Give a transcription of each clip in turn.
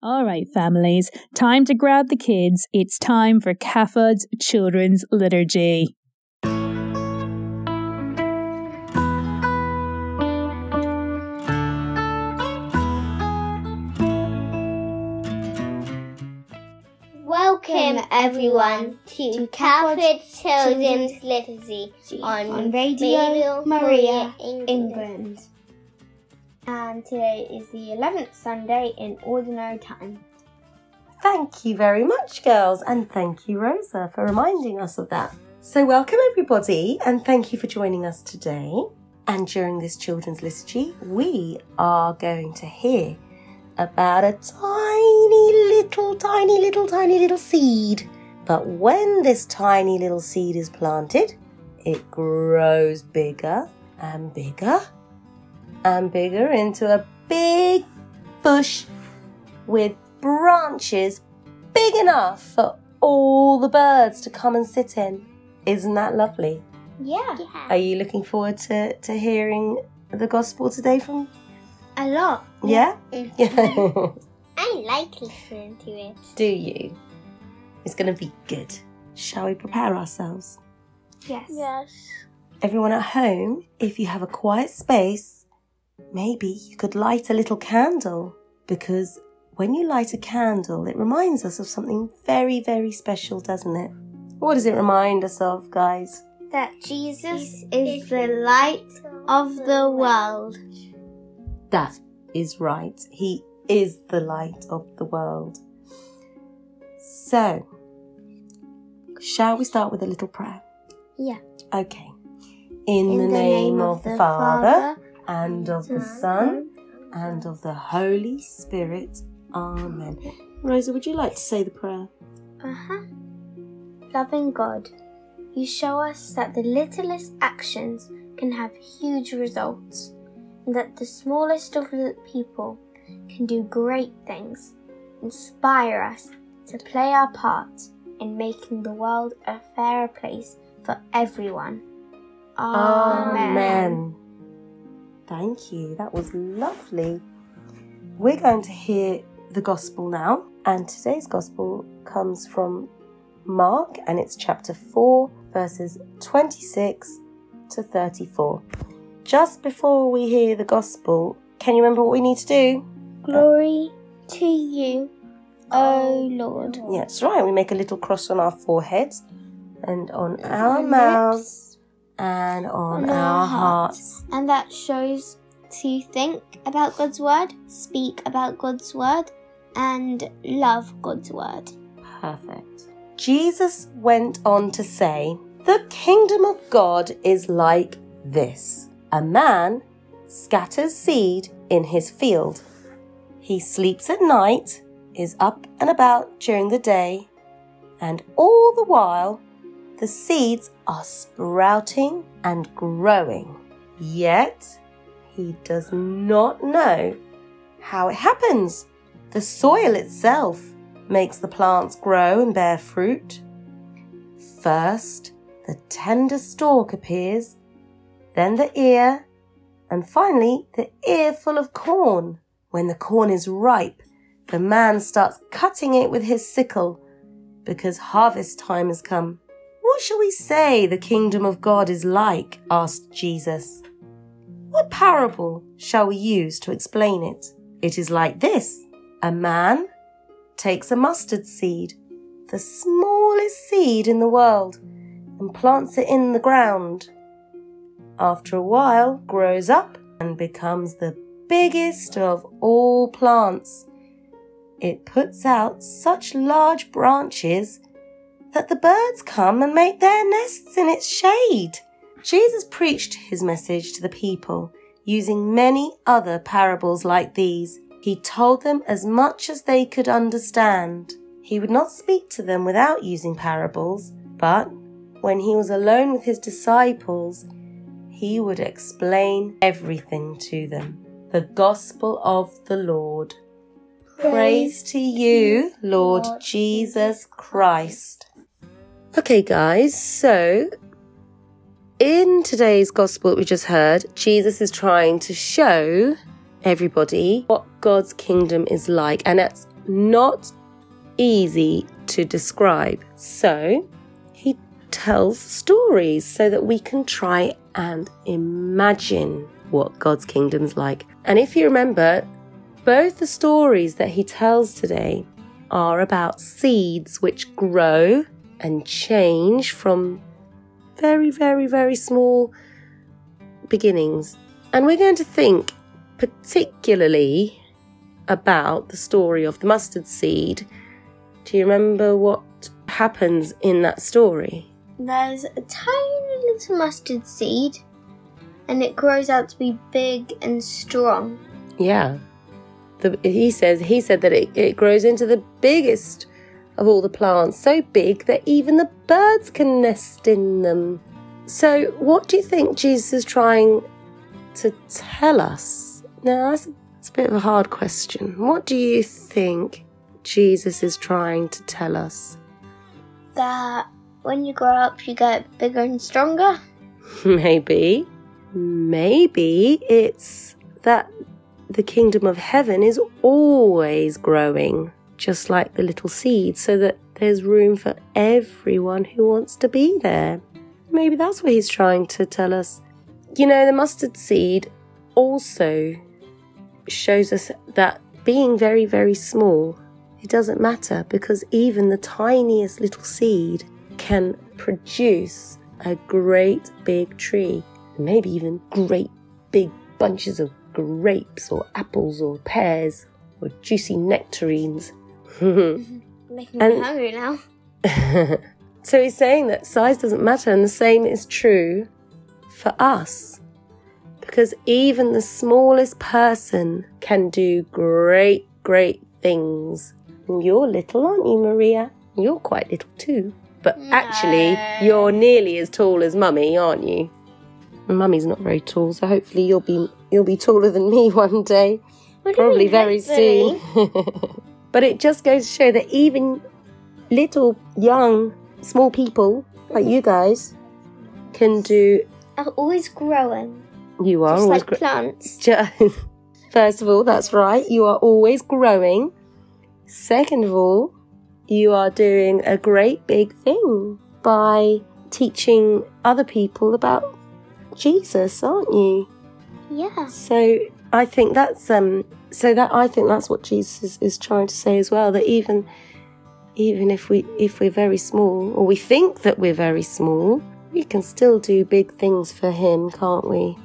All right, families, time to grab the kids. It's time for CAFOD's Children's Liturgy. Welcome everyone to CAFOD Children's Liturgy on, on Radio Maria, England. And today is the 11th Sunday in Ordinary Time. Thank you very much, girls, and thank you, Rosa, for reminding us of that. So, welcome everybody, and thank you for joining us today. And during this children's liturgy, we are going to hear about a tiny little, tiny little, tiny little seed. But when this tiny little seed is planted, it grows bigger and bigger and bigger into a big bush with branches big enough for all the birds to come and sit in. Isn't that lovely? Yeah. Are you looking forward to, to hearing the gospel today from? A lot. Yeah? Yeah. I like listening to it. Do you? It's going to be good. Shall we prepare ourselves? Yes. Yes. Everyone at home, if you have a quiet space, maybe you could light a little candle because when you light a candle, it reminds us of something very, very special, doesn't it? What does it remind us of, guys? That Jesus is the light of the world. That is right. He is the light of the world. So, shall we start with a little prayer? Yeah. Okay. In, the, name, of the Father, and of the Son, and of the Holy Spirit. Amen. Rosa, would you like to say the prayer? Uh huh. Loving God, you show us that the littlest actions can have huge results, and that the smallest of people can do great things. Inspire us to play our part in making the world a fairer place for everyone. Amen. Thank you. That was lovely. We're going to hear the gospel now, and today's gospel comes from Mark, and it's chapter 4, verses 26 to 34. Just before we hear the gospel, can you remember what we need to do? Glory to you, O Lord. Yes, right. We make a little cross on our foreheads and on our mouths and on, on our, our hearts. And that shows to think about God's word, speak about God's word, and love God's word. Perfect. Jesus went on to say, The kingdom of God is like this a man scatters seed in his field. He sleeps at night, is up and about during the day, and all the while the seeds are sprouting and growing. Yet he does not know how it happens. The soil itself makes the plants grow and bear fruit. First, the tender stalk appears, then the ear, and finally the ear full of corn. When the corn is ripe, the man starts cutting it with his sickle because harvest time has come. What shall we say the kingdom of God is like? asked Jesus. What parable shall we use to explain it? It is like this a man takes a mustard seed, the smallest seed in the world, and plants it in the ground. After a while, grows up and becomes the biggest of all plants. It puts out such large branches that the birds come and make their nests in its shade. Jesus preached his message to the people using many other parables like these. He told them as much as they could understand. He would not speak to them without using parables, but when he was alone with his disciples, he would explain everything to them. The Gospel of the Lord. Praise to you, Lord Jesus Christ. Okay, guys, so in today's Gospel that we just heard, Jesus is trying to show everybody what God's kingdom is like. And it's not easy to describe. So he tells stories so that we can try and imagine what God's kingdom's like. And if you remember, both the stories that he tells today are about seeds which grow and change from very, very, very small beginnings. And we're going to think particularly about the story of the mustard seed. Do you remember what happens in that story? There's a tiny little mustard seed, and it grows out to be big and strong. Yeah. The, he says he said that it, it grows into the biggest of all the plants, so big that even the birds can nest in them. So, what do you think Jesus is trying to tell us? Now, that's, that's a bit of a hard question. What do you think Jesus is trying to tell us? That when you grow up, you get bigger and stronger. Maybe. Maybe it's that the kingdom of heaven is always growing, just like the little seed, so that there's room for everyone who wants to be there. Maybe that's what he's trying to tell us. You know, the mustard seed also shows us that being very, very small, it doesn't matter because even the tiniest little seed can produce a great big tree, maybe even great big bunches of grapes or apples or pears or juicy nectarines. Making me And- hungry now. so he's saying that size doesn't matter, and the same is true for us. Because even the smallest person can do great, great things. And you're little, aren't you, Maria? You're quite little too. But actually, you're nearly as tall as Mummy, aren't you? Mummy's not very tall, so hopefully you'll be you'll be taller than me one day. Probably very hopefully? soon. But it just goes to show that even little, young, small people like you guys can do. Are always growing, You are always. like plants. First of all, that's right. You are always growing. Second of all, you are doing a great big thing by teaching other people about Jesus, aren't you? Yeah. So I think that's um so that I think that's what Jesus is, trying to say as well that even even if we if we're very small or we think that we're very small we can still do big things for him can't we?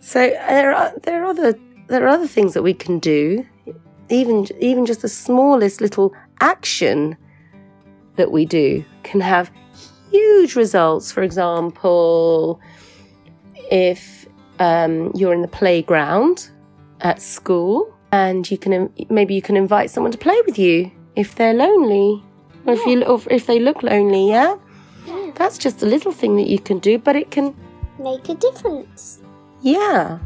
So there are there are other there are other things that we can do. Even even just the smallest little action that we do can have huge results. For example if um, you're in the playground at school and you can maybe you can invite someone to play with you if they're lonely or if you or if they look lonely yeah Yeah. that's just a little thing that you can do but it can Make a difference. yeah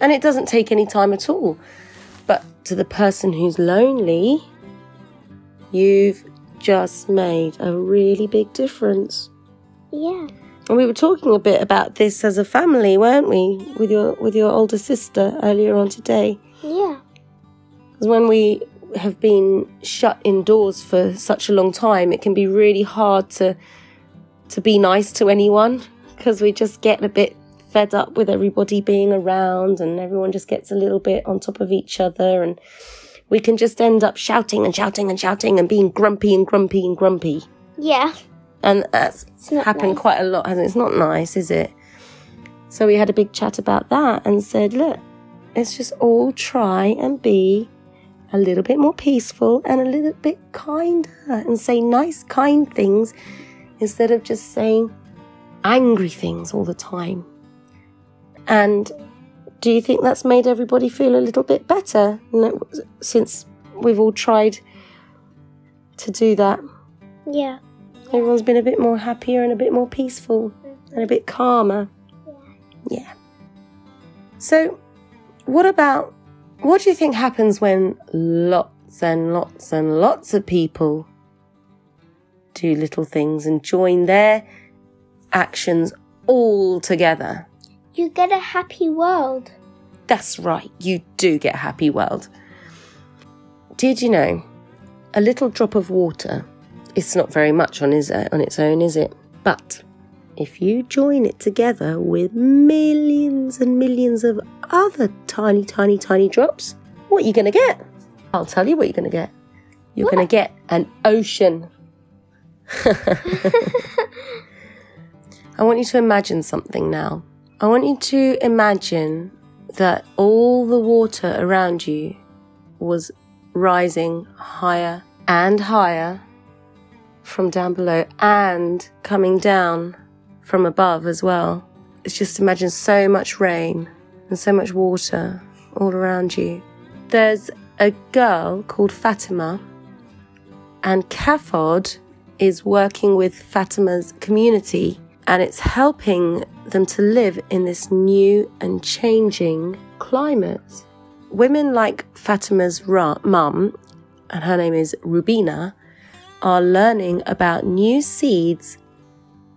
and it doesn't take any time at all but to the person who's lonely you've just made a really big difference Yeah. And we were talking a bit about this as a family, weren't we, with your with your older sister earlier on today? Yeah. Because when we have been shut indoors for such a long time, it can be really hard to to be nice to anyone because we just get a bit fed up with everybody being around and everyone just gets a little bit on top of each other and we can just end up shouting and shouting and shouting and being grumpy and grumpy and grumpy. Yeah. And that's happened nice. quite a lot, hasn't it? It's not nice, is it? So we had a big chat about that and said, look, let's just all try and be a little bit more peaceful and a little bit kinder and say nice, kind things instead of just saying angry things all the time. And do you think that's made everybody feel a little bit better since we've all tried to do that? Yeah. Everyone's been a bit more happier and a bit more peaceful and a bit calmer. Yeah. Yeah. So, what about what do you think happens when lots and lots and lots of people do little things and join their actions all together? You get a happy world. That's right, you do get a happy world. Did you know a little drop of water? It's not very much on, his, on its own, is it? But if you join it together with millions and millions of other tiny, tiny, tiny drops, what are you going to get? I'll tell you what you're going to get. You're going to get an ocean. I want you to imagine something now. I want you to imagine that all the water around you was rising higher and higher from down below and coming down from above as well. It's just imagine so much rain and so much water all around you. There's a girl called Fatima, and CAFOD is working with Fatima's community and it's helping them to live in this new and changing climate. Women like Fatima's ra- mum, and her name is Rubina, are learning about new seeds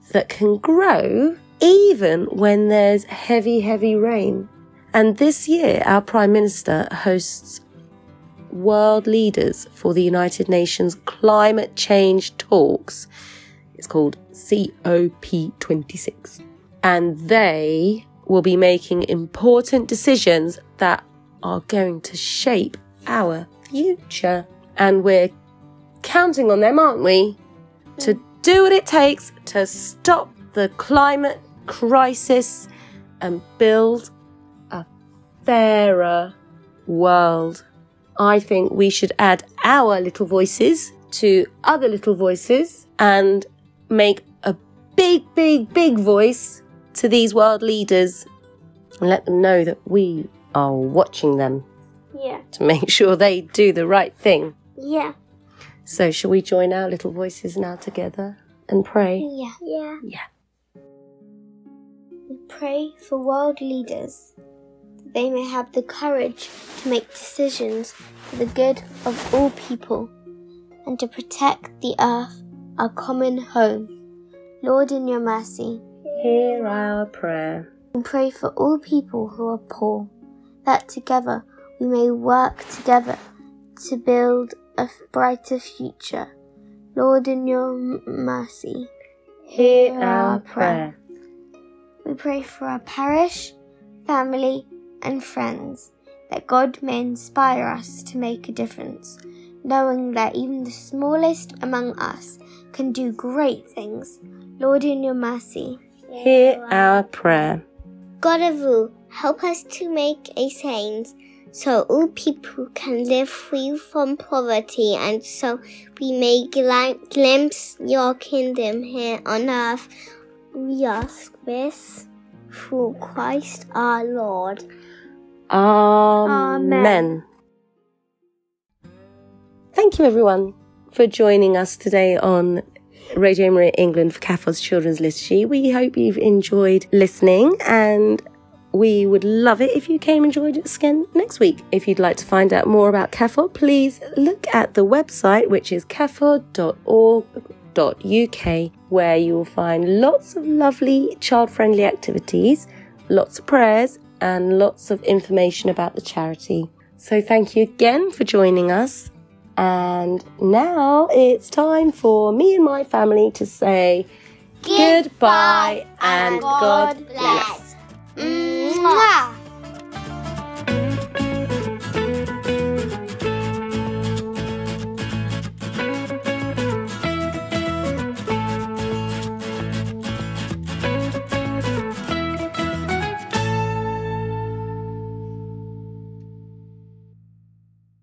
that can grow even when there's heavy, heavy rain. And this year, our Prime Minister hosts world leaders for the United Nations climate change talks. It's called COP26. And they will be making important decisions that are going to shape our future. And we're counting on them, aren't we? To do what it takes to stop the climate crisis and build a fairer world. I think we should add our little voices to other little voices and make a big, big, big voice to these world leaders and let them know that we are watching them Yeah. to make sure they do the right thing. Yeah. So, shall we join our little voices now together and pray? Yeah. Yeah. Yeah. We pray for world leaders that they may have the courage to make decisions for the good of all people and to protect the earth, our common home. Lord, in your mercy, Hear our prayer. we pray for all people who are poor, that together we may work together to build a brighter future. Lord, in your mercy, Hear our prayer. We pray for our parish, family, and friends, that God may inspire us to make a difference, knowing that even the smallest among us can do great things. Lord, in your mercy, Hear our prayer. God of all, help us to make a change so all people can live free from poverty and so we may gli- glimpse your kingdom here on earth. We ask this through Christ our Lord. Amen. Amen. Thank you, everyone, for joining us today on Radio Maria England for CAFOD's Children's Liturgy. We hope you've enjoyed listening and we would love it if you came and joined us again next week. If you'd like to find out more about CAFOD, please look at the website, which is cafod.org.uk, where you will find lots of lovely child friendly activities, lots of prayers, and lots of information about the charity. So thank you again for joining us. And now it's time for me and my family to say goodbye and God bless. 嗯，哇。